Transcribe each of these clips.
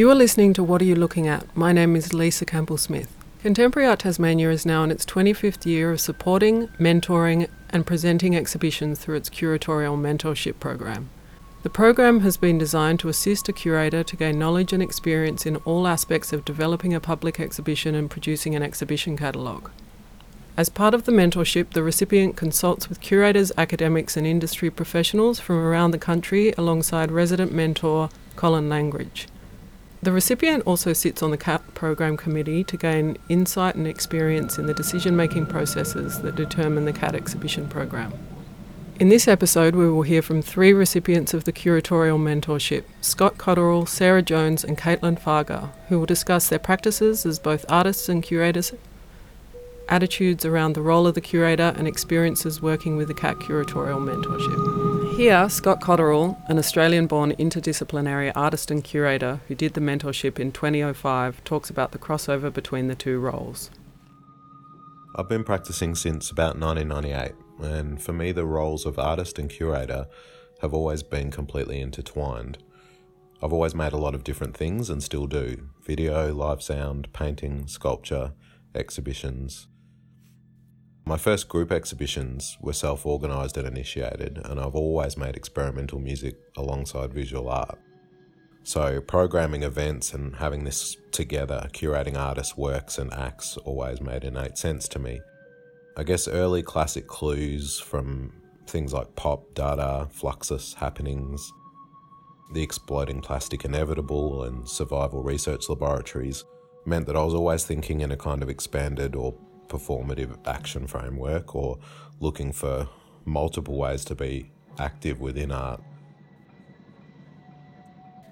You are listening to What Are You Looking At? My name is Lisa Campbell Smith. Contemporary Art Tasmania is now in its 25th year of supporting, mentoring, and presenting exhibitions through its curatorial mentorship program. The program has been designed to assist a curator to gain knowledge and experience in all aspects of developing a public exhibition and producing an exhibition catalogue. As part of the mentorship, the recipient consults with curators, academics, and industry professionals from around the country alongside resident mentor Colin Langridge. The recipient also sits on the CAT program committee to gain insight and experience in the decision making processes that determine the CAT exhibition program. In this episode, we will hear from three recipients of the curatorial mentorship Scott Cotterill, Sarah Jones, and Caitlin Fargar, who will discuss their practices as both artists and curators, attitudes around the role of the curator, and experiences working with the CAT curatorial mentorship. Here, Scott Cotterill, an Australian born interdisciplinary artist and curator who did the mentorship in 2005, talks about the crossover between the two roles. I've been practicing since about 1998, and for me, the roles of artist and curator have always been completely intertwined. I've always made a lot of different things and still do video, live sound, painting, sculpture, exhibitions, my first group exhibitions were self organised and initiated, and I've always made experimental music alongside visual art. So, programming events and having this together, curating artists' works and acts, always made innate sense to me. I guess early classic clues from things like pop, dada, fluxus, happenings, the exploding plastic inevitable, and survival research laboratories meant that I was always thinking in a kind of expanded or performative action framework or looking for multiple ways to be active within art.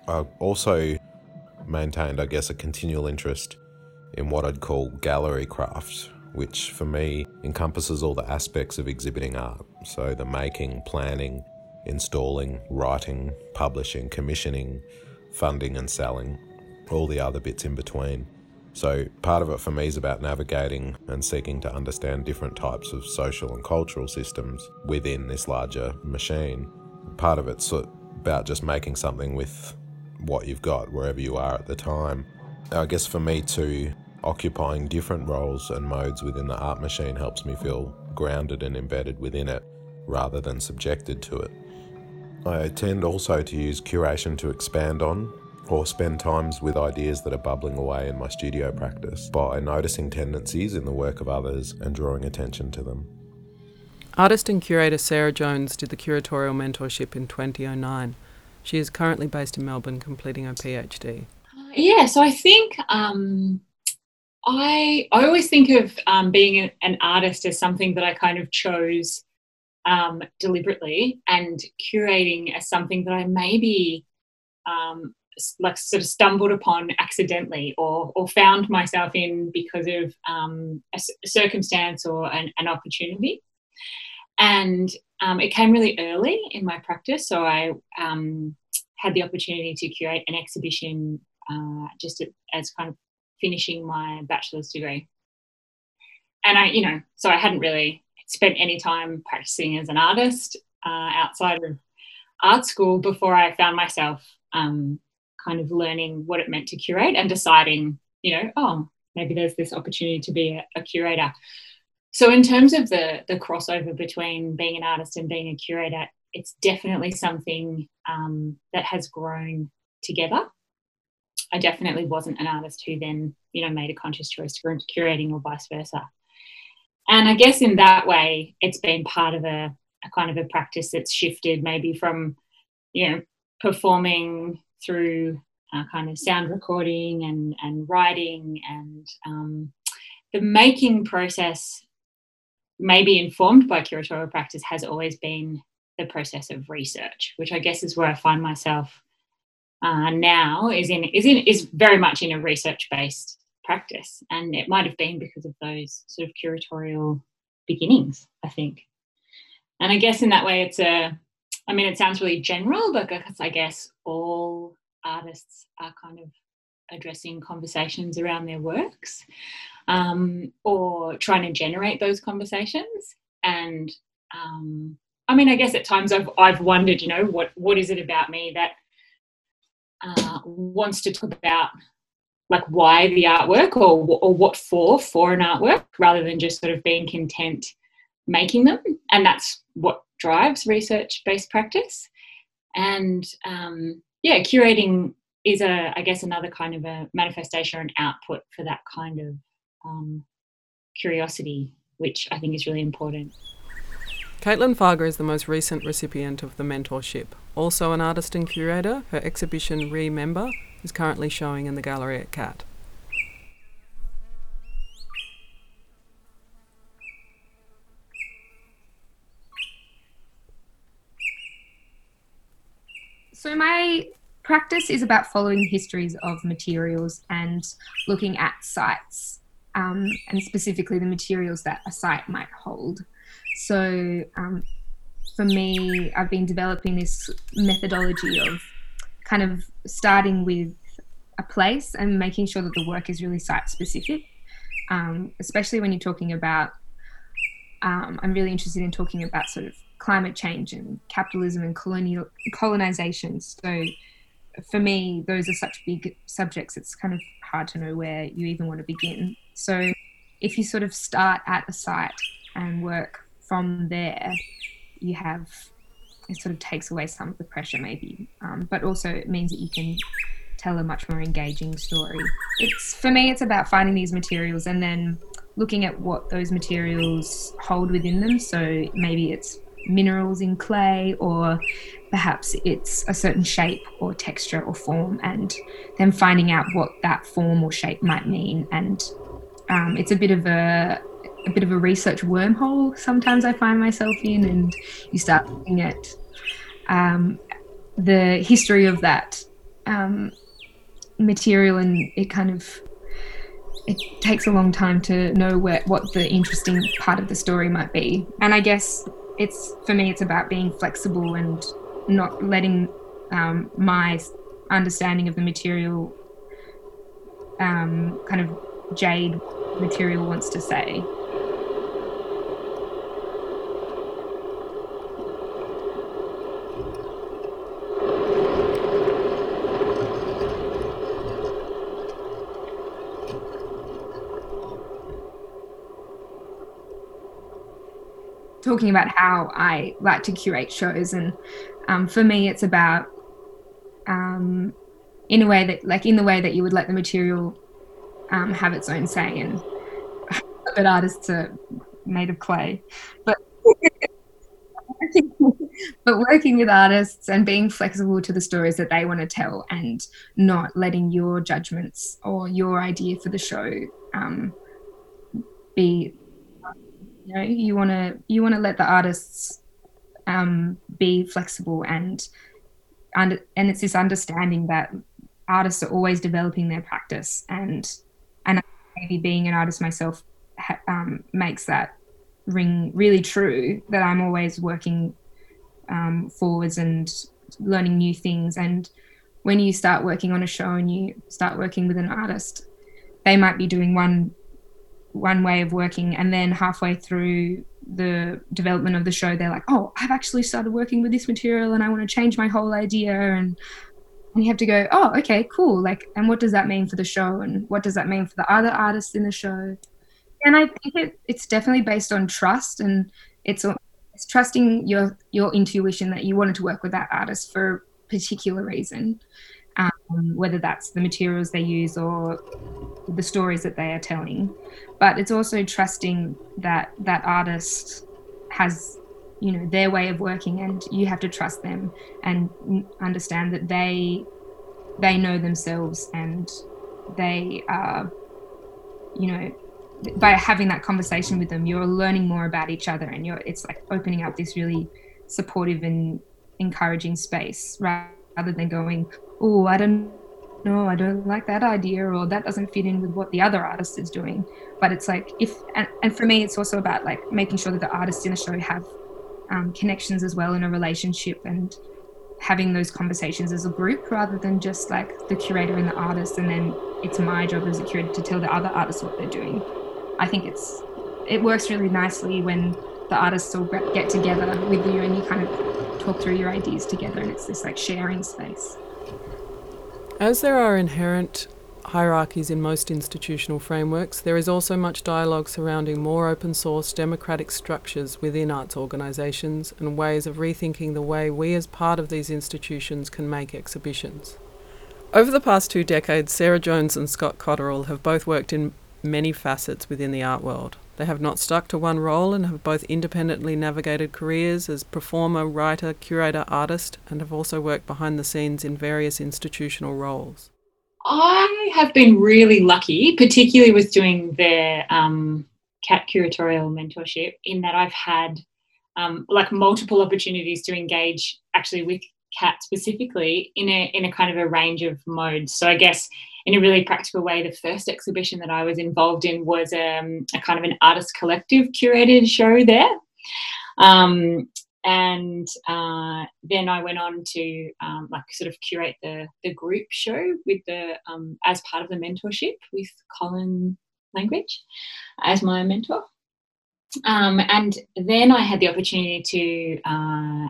I also maintained, I guess, a continual interest in what I'd call gallery craft, which for me encompasses all the aspects of exhibiting art. So the making, planning, installing, writing, publishing, commissioning, funding, and selling, all the other bits in between. So, part of it for me is about navigating and seeking to understand different types of social and cultural systems within this larger machine. Part of it's about just making something with what you've got wherever you are at the time. I guess for me, too, occupying different roles and modes within the art machine helps me feel grounded and embedded within it rather than subjected to it. I tend also to use curation to expand on or spend times with ideas that are bubbling away in my studio practice by noticing tendencies in the work of others and drawing attention to them. Artist and curator Sarah Jones did the curatorial mentorship in 2009. She is currently based in Melbourne completing her PhD. Yeah, so I think um, I, I always think of um, being an artist as something that I kind of chose um, deliberately and curating as something that I maybe um, like sort of stumbled upon accidentally or or found myself in because of um, a, circumstance or an, an opportunity. And um, it came really early in my practice so i um, had the opportunity to curate an exhibition uh, just as kind of finishing my bachelor's degree. And i you know so i hadn't really spent any time practicing as an artist uh, outside of art school before i found myself um, kind of learning what it meant to curate and deciding, you know, oh, maybe there's this opportunity to be a, a curator. So in terms of the the crossover between being an artist and being a curator, it's definitely something um, that has grown together. I definitely wasn't an artist who then, you know, made a conscious choice to go into curating or vice versa. And I guess in that way, it's been part of a, a kind of a practice that's shifted maybe from, you know, performing through uh, kind of sound recording and, and writing and um, the making process may be informed by curatorial practice has always been the process of research which i guess is where i find myself uh, now is in is in is very much in a research based practice. And it might have been because of those sort of curatorial beginnings i think. And i guess in that way it's a I mean, it sounds really general, but because I guess all artists are kind of addressing conversations around their works um, or trying to generate those conversations. And um, I mean, I guess at times I've, I've wondered, you know, what, what is it about me that uh, wants to talk about like why the artwork or, or what for for an artwork rather than just sort of being content making them and that's what drives research based practice and um, yeah curating is a i guess another kind of a manifestation or an output for that kind of um, curiosity which i think is really important Caitlin Farger is the most recent recipient of the mentorship. Also an artist and curator, her exhibition Remember is currently showing in the gallery at CAT. So my practice is about following histories of materials and looking at sites, um, and specifically the materials that a site might hold. So um, for me, I've been developing this methodology of kind of starting with a place and making sure that the work is really site specific, um, especially when you're talking about. Um, I'm really interested in talking about sort of climate change and capitalism and colonial colonization. So for me, those are such big subjects. It's kind of hard to know where you even want to begin. So if you sort of start at a site and work from there, you have it sort of takes away some of the pressure, maybe, um, but also it means that you can tell a much more engaging story. It's for me, it's about finding these materials and then looking at what those materials hold within them. So maybe it's minerals in clay, or perhaps it's a certain shape or texture or form, and then finding out what that form or shape might mean. And um, it's a bit of a a bit of a research wormhole sometimes I find myself in, and you start looking at um, the history of that um, material, and it kind of it takes a long time to know where what the interesting part of the story might be. And I guess it's for me, it's about being flexible and not letting um, my understanding of the material um, kind of jade material wants to say. Talking about how I like to curate shows, and um, for me, it's about um, in a way that, like, in the way that you would let the material um, have its own say. And but artists are made of clay, but. but working with artists and being flexible to the stories that they want to tell and not letting your judgments or your idea for the show um, be you know you want to you want to let the artists um, be flexible and and and it's this understanding that artists are always developing their practice and and maybe being an artist myself ha, um, makes that ring really true that I'm always working um, forwards and learning new things. And when you start working on a show and you start working with an artist they might be doing one one way of working and then halfway through the development of the show they're like oh i've actually started working with this material and i want to change my whole idea and and you have to go oh okay cool like and what does that mean for the show and what does that mean for the other artists in the show? And i think it, it's definitely based on trust and it's it's trusting your your intuition that you wanted to work with that artist for a particular reason um, whether that's the materials they use or the stories that they are telling. But it's also trusting that that artist has, you know, their way of working, and you have to trust them and understand that they they know themselves and they are, you know, by having that conversation with them, you're learning more about each other, and you're it's like opening up this really supportive and encouraging space rather than going, oh, I don't know, I don't like that idea, or that doesn't fit in with what the other artist is doing. But it's like if, and, and for me, it's also about like making sure that the artists in the show have um, connections as well in a relationship and having those conversations as a group rather than just like the curator and the artist, and then it's my job as a curator to tell the other artists what they're doing. I think it's it works really nicely when the artists all get together with you and you kind of talk through your ideas together, and it's this like sharing space. As there are inherent hierarchies in most institutional frameworks, there is also much dialogue surrounding more open source democratic structures within arts organisations and ways of rethinking the way we, as part of these institutions, can make exhibitions. Over the past two decades, Sarah Jones and Scott Cotterill have both worked in many facets within the art world. They have not stuck to one role and have both independently navigated careers as performer, writer, curator, artist, and have also worked behind the scenes in various institutional roles. I have been really lucky, particularly with doing their um, CAT curatorial mentorship, in that I've had um, like multiple opportunities to engage actually with CAT specifically in a in a kind of a range of modes. So I guess in a really practical way, the first exhibition that I was involved in was um, a kind of an artist collective curated show there. Um, and uh, then I went on to um, like sort of curate the the group show with the um, as part of the mentorship with Colin Langridge as my mentor. Um, and then I had the opportunity to uh,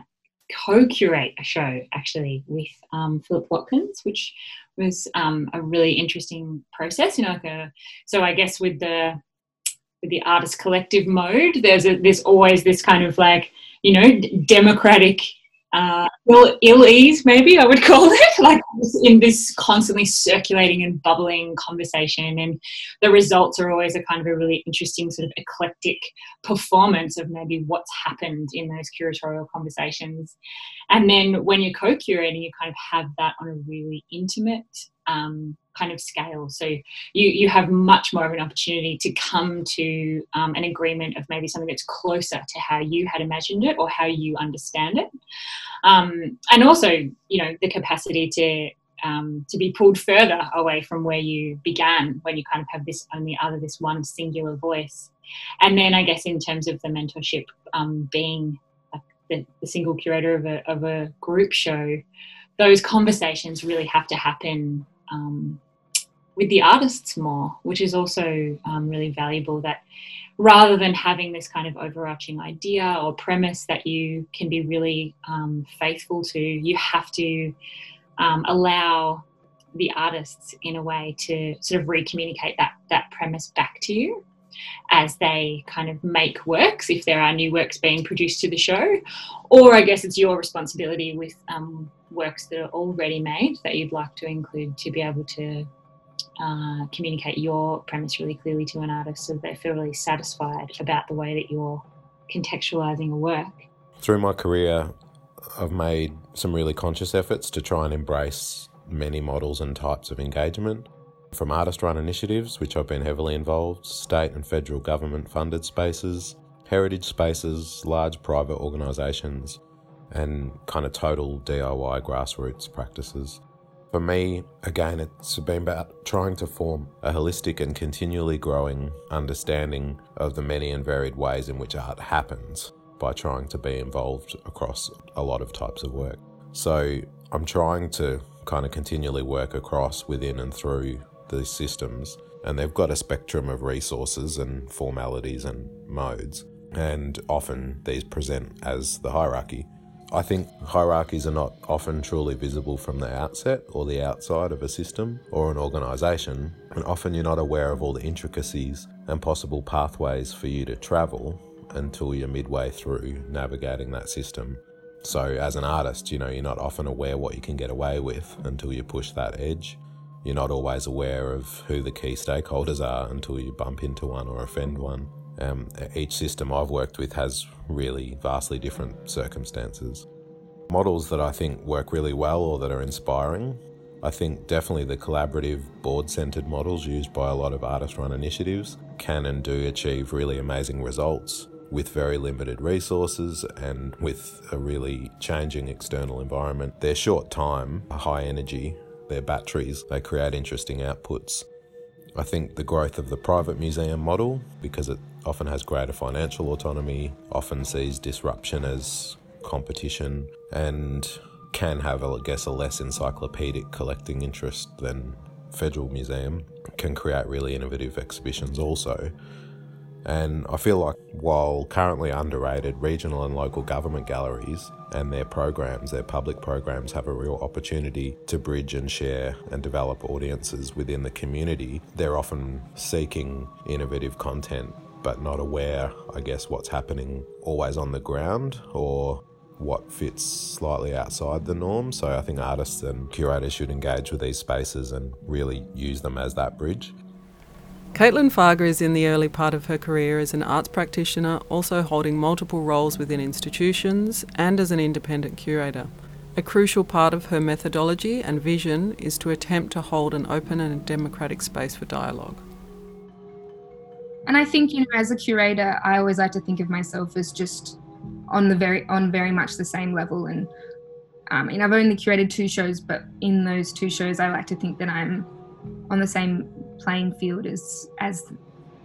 co-curate a show actually with um, Philip Watkins, which was um, a really interesting process. You know, like a, so I guess with the with the artist collective mode, there's a, there's always this kind of like you know democratic uh, ill, ill ease, maybe I would call it, like in this constantly circulating and bubbling conversation. And the results are always a kind of a really interesting, sort of eclectic performance of maybe what's happened in those curatorial conversations. And then when you're co curating, you kind of have that on a really intimate um, kind of scale. So you, you have much more of an opportunity to come to um, an agreement of maybe something that's closer to how you had imagined it or how you understand it. Um, and also, you know, the capacity to um, to be pulled further away from where you began when you kind of have this only other this one singular voice. And then I guess in terms of the mentorship um, being the, the single curator of a, of a group show, those conversations really have to happen um, with the artists more, which is also um, really valuable. That rather than having this kind of overarching idea or premise that you can be really um, faithful to, you have to um, allow the artists in a way to sort of re-communicate that that premise back to you as they kind of make works if there are new works being produced to the show or i guess it's your responsibility with um, works that are already made that you'd like to include to be able to uh, communicate your premise really clearly to an artist so they feel really satisfied about the way that you're contextualizing a work. Through my career, I've made some really conscious efforts to try and embrace many models and types of engagement. From artist run initiatives, which I've been heavily involved, state and federal government funded spaces, heritage spaces, large private organisations, and kind of total DIY grassroots practices. For me, again, it's been about trying to form a holistic and continually growing understanding of the many and varied ways in which art happens by trying to be involved across a lot of types of work. So I'm trying to kind of continually work across within and through these systems, and they've got a spectrum of resources and formalities and modes, and often these present as the hierarchy. I think hierarchies are not often truly visible from the outset or the outside of a system or an organisation, and often you're not aware of all the intricacies and possible pathways for you to travel until you're midway through navigating that system. So, as an artist, you know, you're not often aware what you can get away with until you push that edge. You're not always aware of who the key stakeholders are until you bump into one or offend one. Um, each system I've worked with has really vastly different circumstances. Models that I think work really well or that are inspiring, I think definitely the collaborative, board centered models used by a lot of artist run initiatives can and do achieve really amazing results with very limited resources and with a really changing external environment. They're short time, high energy, they're batteries, they create interesting outputs. I think the growth of the private museum model, because it often has greater financial autonomy, often sees disruption as competition, and can have, I guess, a less encyclopedic collecting interest than Federal Museum, can create really innovative exhibitions also. And I feel like while currently underrated, regional and local government galleries and their programs, their public programs, have a real opportunity to bridge and share and develop audiences within the community, they're often seeking innovative content but not aware, I guess, what's happening always on the ground or what fits slightly outside the norm. So I think artists and curators should engage with these spaces and really use them as that bridge. Caitlin Farger is in the early part of her career as an arts practitioner, also holding multiple roles within institutions and as an independent curator. A crucial part of her methodology and vision is to attempt to hold an open and democratic space for dialogue. And I think, you know, as a curator, I always like to think of myself as just on the very on very much the same level and um, and I've only curated two shows, but in those two shows, I like to think that I'm on the same playing field as as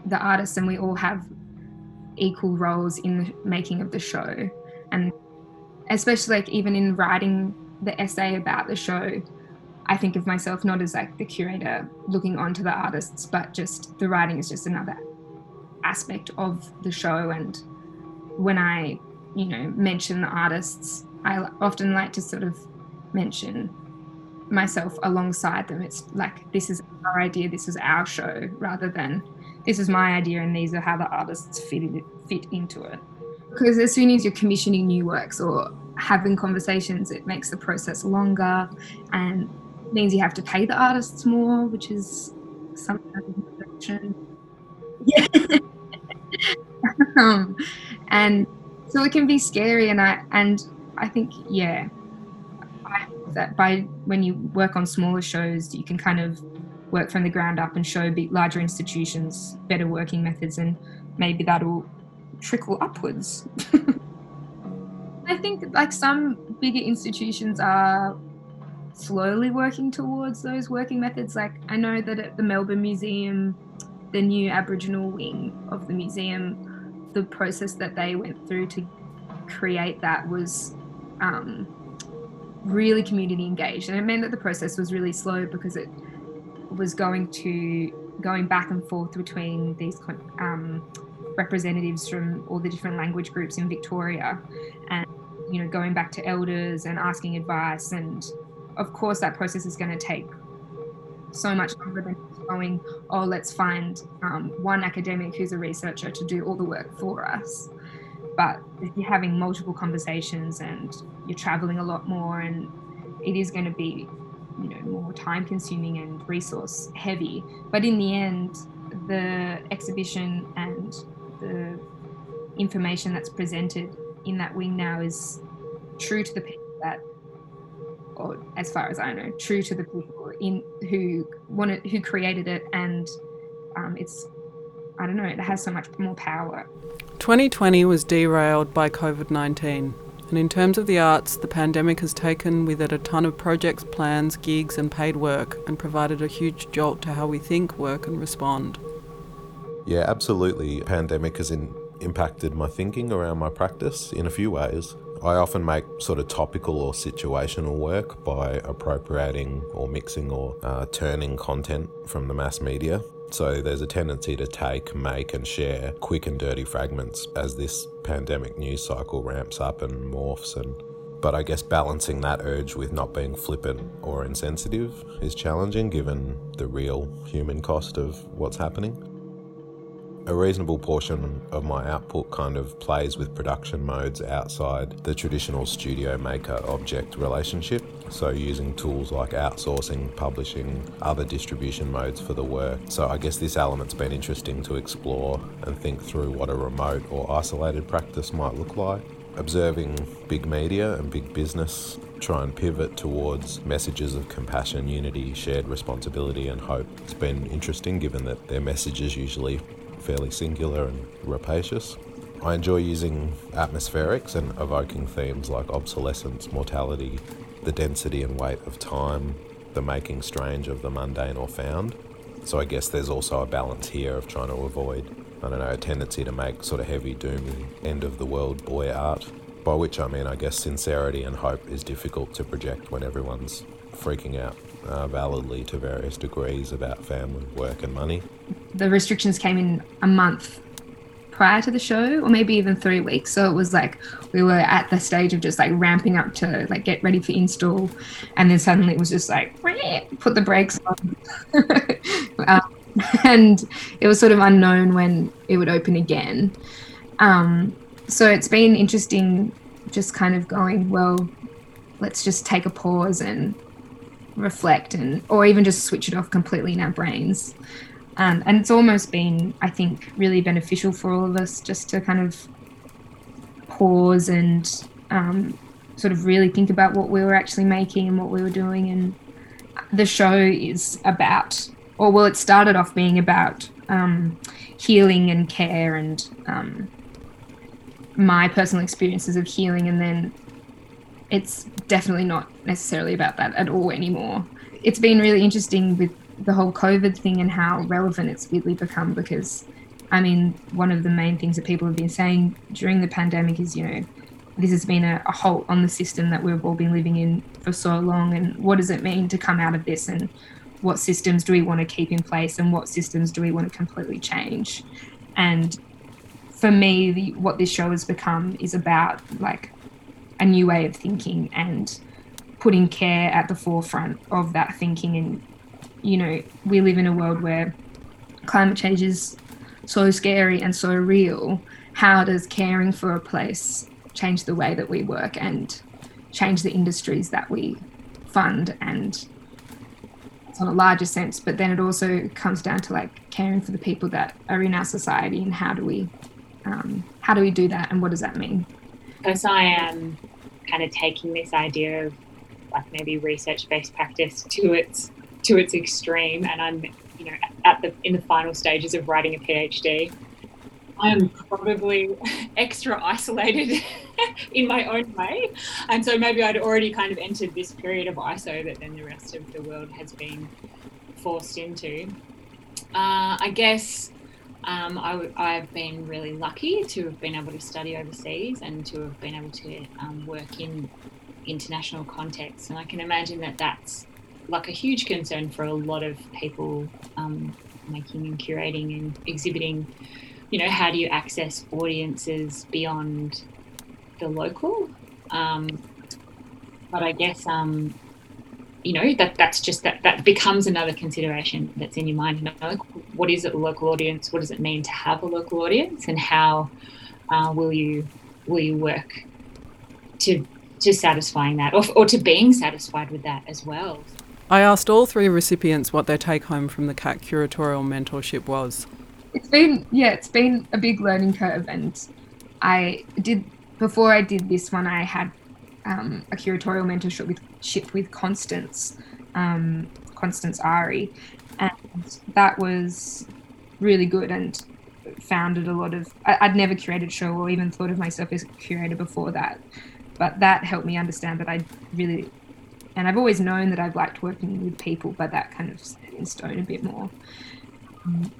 the artists, and we all have equal roles in the making of the show. And especially like even in writing the essay about the show, I think of myself not as like the curator looking onto the artists, but just the writing is just another aspect of the show. And when I you know, mention the artists, I often like to sort of mention myself alongside them. It's like, this is our idea, this is our show, rather than this is my idea and these are how the artists fit, it, fit into it. Because as soon as you're commissioning new works or having conversations, it makes the process longer and means you have to pay the artists more, which is something. Yeah. um, and so it can be scary and i and i think yeah that by when you work on smaller shows you can kind of work from the ground up and show larger institutions better working methods and maybe that'll trickle upwards. I think like some bigger institutions are slowly working towards those working methods. Like i know that at the melbourne museum the new aboriginal wing of the museum the process that they went through to create that was um, really community engaged, and it meant that the process was really slow because it was going to going back and forth between these um, representatives from all the different language groups in Victoria, and you know going back to elders and asking advice, and of course that process is going to take so much longer than going, oh, let's find um, one academic who's a researcher to do all the work for us. But you're having multiple conversations and you're traveling a lot more, and it is going to be, you know, more time consuming and resource heavy. But in the end, the exhibition and the information that's presented in that wing now is true to the people that or as far as I know, true to the people in who wanted who created it, and um, it's I don't know, it has so much more power. 2020 was derailed by COVID 19. And in terms of the arts, the pandemic has taken with it a ton of projects, plans, gigs, and paid work and provided a huge jolt to how we think, work, and respond. Yeah, absolutely. Pandemic has in, impacted my thinking around my practice in a few ways. I often make sort of topical or situational work by appropriating or mixing or uh, turning content from the mass media. So there's a tendency to take, make, and share quick and dirty fragments as this pandemic news cycle ramps up and morphs. And but I guess balancing that urge with not being flippant or insensitive is challenging given the real human cost of what's happening a reasonable portion of my output kind of plays with production modes outside the traditional studio maker object relationship. So, using tools like outsourcing, publishing, other distribution modes for the work. So, I guess this element's been interesting to explore and think through what a remote or isolated practice might look like. Observing big media and big business try and pivot towards messages of compassion, unity, shared responsibility, and hope. It's been interesting given that their messages usually fairly singular and rapacious. I enjoy using atmospherics and evoking themes like obsolescence, mortality, the density and weight of time, the making strange of the mundane or found. So I guess there's also a balance here of trying to avoid, I don't know, a tendency to make sort of heavy, doomy, end of the world boy art. By which I mean, I guess sincerity and hope is difficult to project when everyone's freaking out uh, validly to various degrees about family, work, and money the restrictions came in a month prior to the show, or maybe even three weeks. So it was like we were at the stage of just like ramping up to like get ready for install, and then suddenly it was just like put the brakes on, um, and it was sort of unknown when it would open again. Um, so it's been interesting, just kind of going well. Let's just take a pause and reflect, and or even just switch it off completely in our brains um, and it's almost been, I think, really beneficial for all of us just to kind of pause and um, sort of really think about what we were actually making and what we were doing. And the show is about, or well, it started off being about um, healing and care and um, my personal experiences of healing. And then it's definitely not necessarily about that at all anymore. It's been really interesting with the whole COVID thing and how relevant it's really become because, I mean, one of the main things that people have been saying during the pandemic is, you know, this has been a, a halt on the system that we've all been living in for so long. And what does it mean to come out of this? And what systems do we want to keep in place? And what systems do we want to completely change? And for me, the, what this show has become is about like a new way of thinking and putting care at the forefront of that thinking and you know, we live in a world where climate change is so scary and so real. How does caring for a place change the way that we work and change the industries that we fund and on a larger sense, but then it also comes down to like caring for the people that are in our society and how do we um, how do we do that and what does that mean? Because I am kind of taking this idea of like maybe research based practice to its to its extreme, and I'm you know at the in the final stages of writing a PhD. I'm probably extra isolated in my own way. And so maybe I'd already kind of entered this period of ISO that then the rest of the world has been forced into. Uh, I guess um, I, have been really lucky to have been able to study overseas and to have been able to um, work in international contexts. And I can imagine that that's like a huge concern for a lot of people um, making and curating and exhibiting. You know, how do you access audiences beyond the local? Um, but I guess um, you know that that's just that that becomes another consideration that's in your mind. You know, like, what is it a local audience? What does it mean to have a local audience? And how uh, will you will you work to to satisfying that or, or to being satisfied with that as well? I asked all three recipients what their take home from the CAT curatorial mentorship was. It's been, yeah, it's been a big learning curve. And I did, before I did this one, I had um, a curatorial mentorship with, ship with Constance, um, Constance Ari. And that was really good and founded a lot of, I, I'd never curated a show or even thought of myself as a curator before that. But that helped me understand that I really and I've always known that I've liked working with people, but that kind of set in stone a bit more.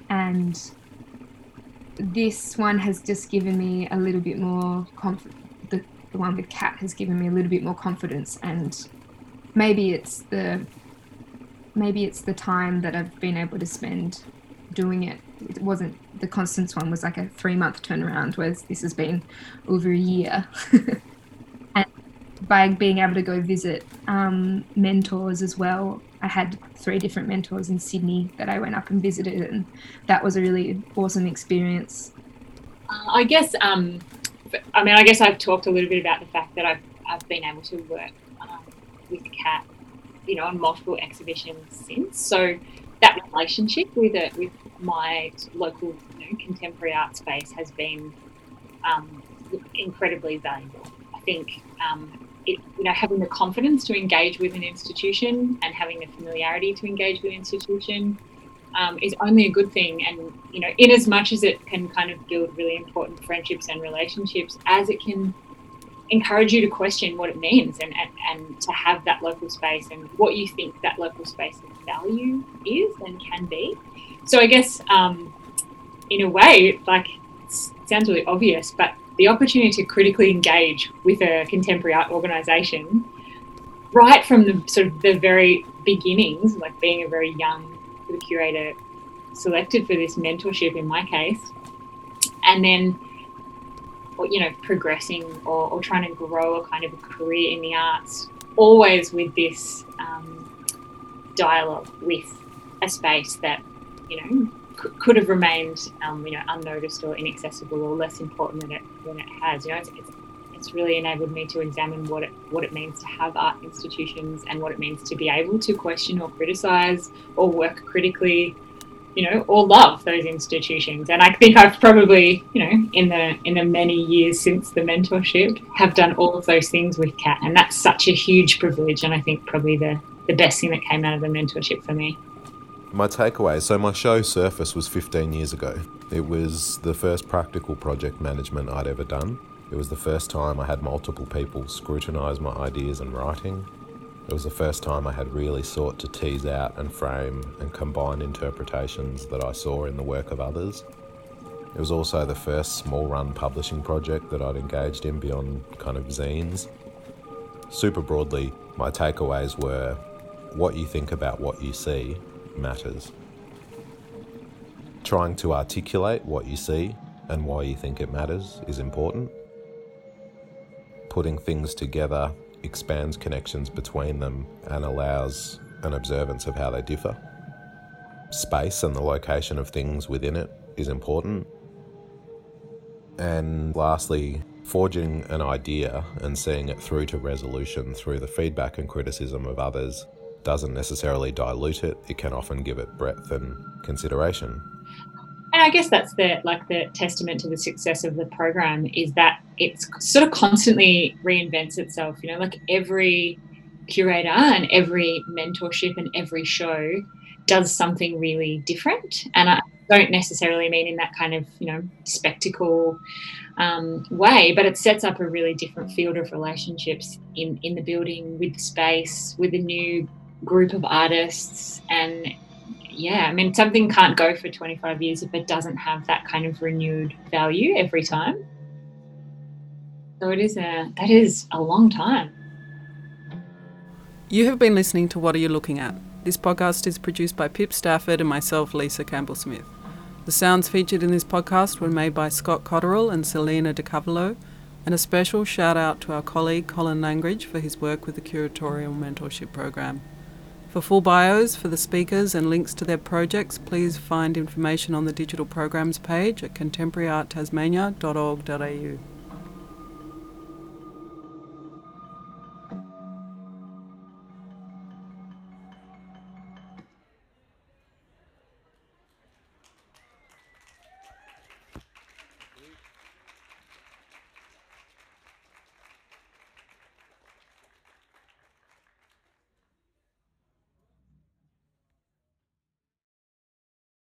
And this one has just given me a little bit more confidence. The, one with CAT has given me a little bit more confidence, and maybe it's the maybe it's the time that I've been able to spend doing it. It wasn't the Constance one was like a three month turnaround, whereas this has been over a year. And by being able to go visit um, mentors as well. I had three different mentors in Sydney that I went up and visited, and that was a really awesome experience. Uh, I guess, um, I mean, I guess I've talked a little bit about the fact that I've, I've been able to work um, with CAT, you know, on multiple exhibitions since. So that relationship with it, with my local you know, contemporary art space has been um, incredibly valuable. I think um, it, you know, having the confidence to engage with an institution and having the familiarity to engage with an institution um, is only a good thing. And, you know, in as much as it can kind of build really important friendships and relationships, as it can encourage you to question what it means and, and, and to have that local space and what you think that local space's value is and can be. So I guess, um, in a way, like, it sounds really obvious, but the opportunity to critically engage with a contemporary art organisation right from the sort of the very beginnings, like being a very young curator selected for this mentorship in my case, and then or, you know progressing or, or trying to grow a kind of a career in the arts always with this um, dialogue with a space that you know could, could have remained um, you know unnoticed or inaccessible or less important than it than it has. You know it's, it's, it's really enabled me to examine what it what it means to have art institutions and what it means to be able to question or criticize or work critically you know, or love those institutions. And I think I've probably, you know, in the in the many years since the mentorship, have done all of those things with CAT, and that's such a huge privilege. And I think probably the the best thing that came out of the mentorship for me. My takeaway so, my show Surface was 15 years ago. It was the first practical project management I'd ever done. It was the first time I had multiple people scrutinise my ideas and writing. It was the first time I had really sought to tease out and frame and combine interpretations that I saw in the work of others. It was also the first small run publishing project that I'd engaged in beyond kind of zines. Super broadly, my takeaways were what you think about what you see matters. Trying to articulate what you see and why you think it matters is important. Putting things together expands connections between them and allows an observance of how they differ. Space and the location of things within it is important. And lastly, forging an idea and seeing it through to resolution through the feedback and criticism of others doesn't necessarily dilute it, it can often give it breadth and consideration I guess that's the like the testament to the success of the program is that it's sort of constantly reinvents itself. You know, like every curator and every mentorship and every show does something really different. And I don't necessarily mean in that kind of you know spectacle um, way, but it sets up a really different field of relationships in in the building with the space with a new group of artists and yeah, I mean, something can't go for 25 years if it doesn't have that kind of renewed value every time. So it is a that is a long time. You have been listening to What Are You Looking At? This podcast is produced by Pip Stafford and myself, Lisa Campbell Smith. The sounds featured in this podcast were made by Scott Cotterill and Selena DeCavalo, and a special shout out to our colleague Colin Langridge for his work with the Curatorial Mentorship Program. For full bios for the speakers and links to their projects, please find information on the digital programs page at contemporaryarttasmania.org.au.